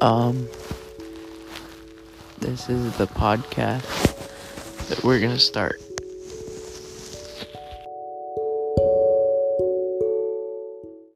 Um, this is the podcast that we're gonna start.